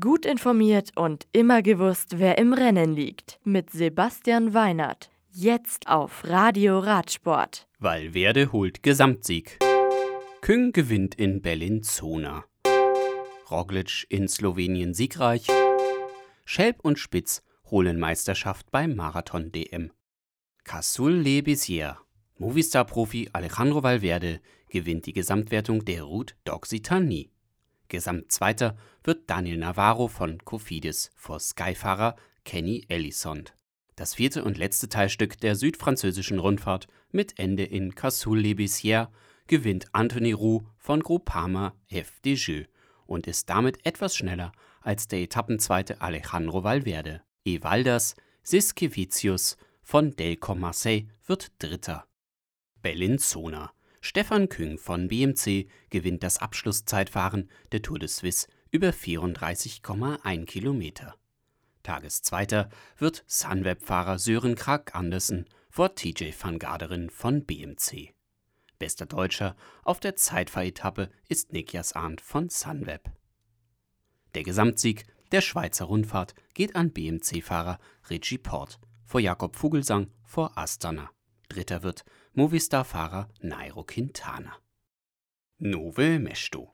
Gut informiert und immer gewusst, wer im Rennen liegt. Mit Sebastian Weinert. Jetzt auf Radio Radsport. Valverde holt Gesamtsieg. Küng gewinnt in Bellinzona. Roglic in Slowenien siegreich. Schelp und Spitz holen Meisterschaft beim Marathon-DM. Casul Le Bézier. Movistar-Profi Alejandro Valverde gewinnt die Gesamtwertung der Route d'Occitanie. Gesamtzweiter wird Daniel Navarro von Cofidis vor Skyfahrer Kenny Ellison. Das vierte und letzte Teilstück der südfranzösischen Rundfahrt mit Ende in Cassoul-les-Bissières gewinnt Anthony Roux von Groupama FDJ und ist damit etwas schneller als der Etappenzweite Alejandro Valverde. Evaldas Siskevicius von Delcom Marseille wird Dritter. Bellinzona Stefan Küng von BMC gewinnt das Abschlusszeitfahren der Tour de Suisse über 34,1 Kilometer. Tageszweiter wird Sunweb-Fahrer Sören Krag Andersen vor TJ van Garderen von BMC. Bester Deutscher auf der Zeitfahretappe ist Nikias Arndt von Sunweb. Der Gesamtsieg der Schweizer Rundfahrt geht an BMC-Fahrer Richie Port vor Jakob Vogelsang vor Astana. Dritter wird Movistar-Fahrer Nairo Quintana. Nove Mesto.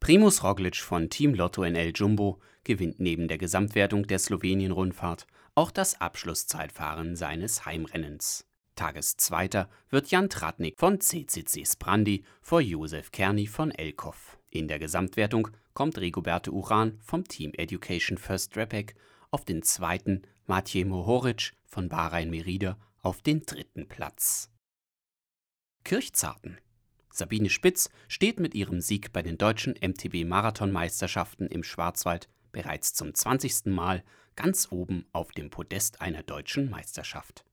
Primus Roglic von Team Lotto NL Jumbo gewinnt neben der Gesamtwertung der Slowenien-Rundfahrt auch das Abschlusszeitfahren seines Heimrennens. Tageszweiter wird Jan Tratnik von CCC Sprandi vor Josef Kerni von Elkov. In der Gesamtwertung kommt Rigoberto Uran vom Team Education First Repec auf den zweiten, Matej Mohoric von Bahrain Merida auf den dritten Platz. Kirchzarten. Sabine Spitz steht mit ihrem Sieg bei den deutschen MTB-Marathonmeisterschaften im Schwarzwald bereits zum 20. Mal ganz oben auf dem Podest einer deutschen Meisterschaft.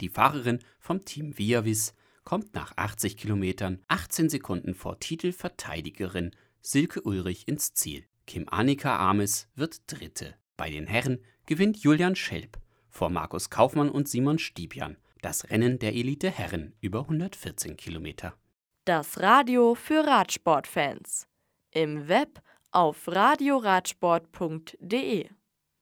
Die Fahrerin vom Team Viavis kommt nach 80 Kilometern 18 Sekunden vor Titelverteidigerin Silke Ulrich ins Ziel. Kim Annika Ames wird Dritte. Bei den Herren gewinnt Julian Schelp vor Markus Kaufmann und Simon Stiepian das Rennen der Elite Herren über 114 Kilometer. Das Radio für Radsportfans. Im Web auf radioradsport.de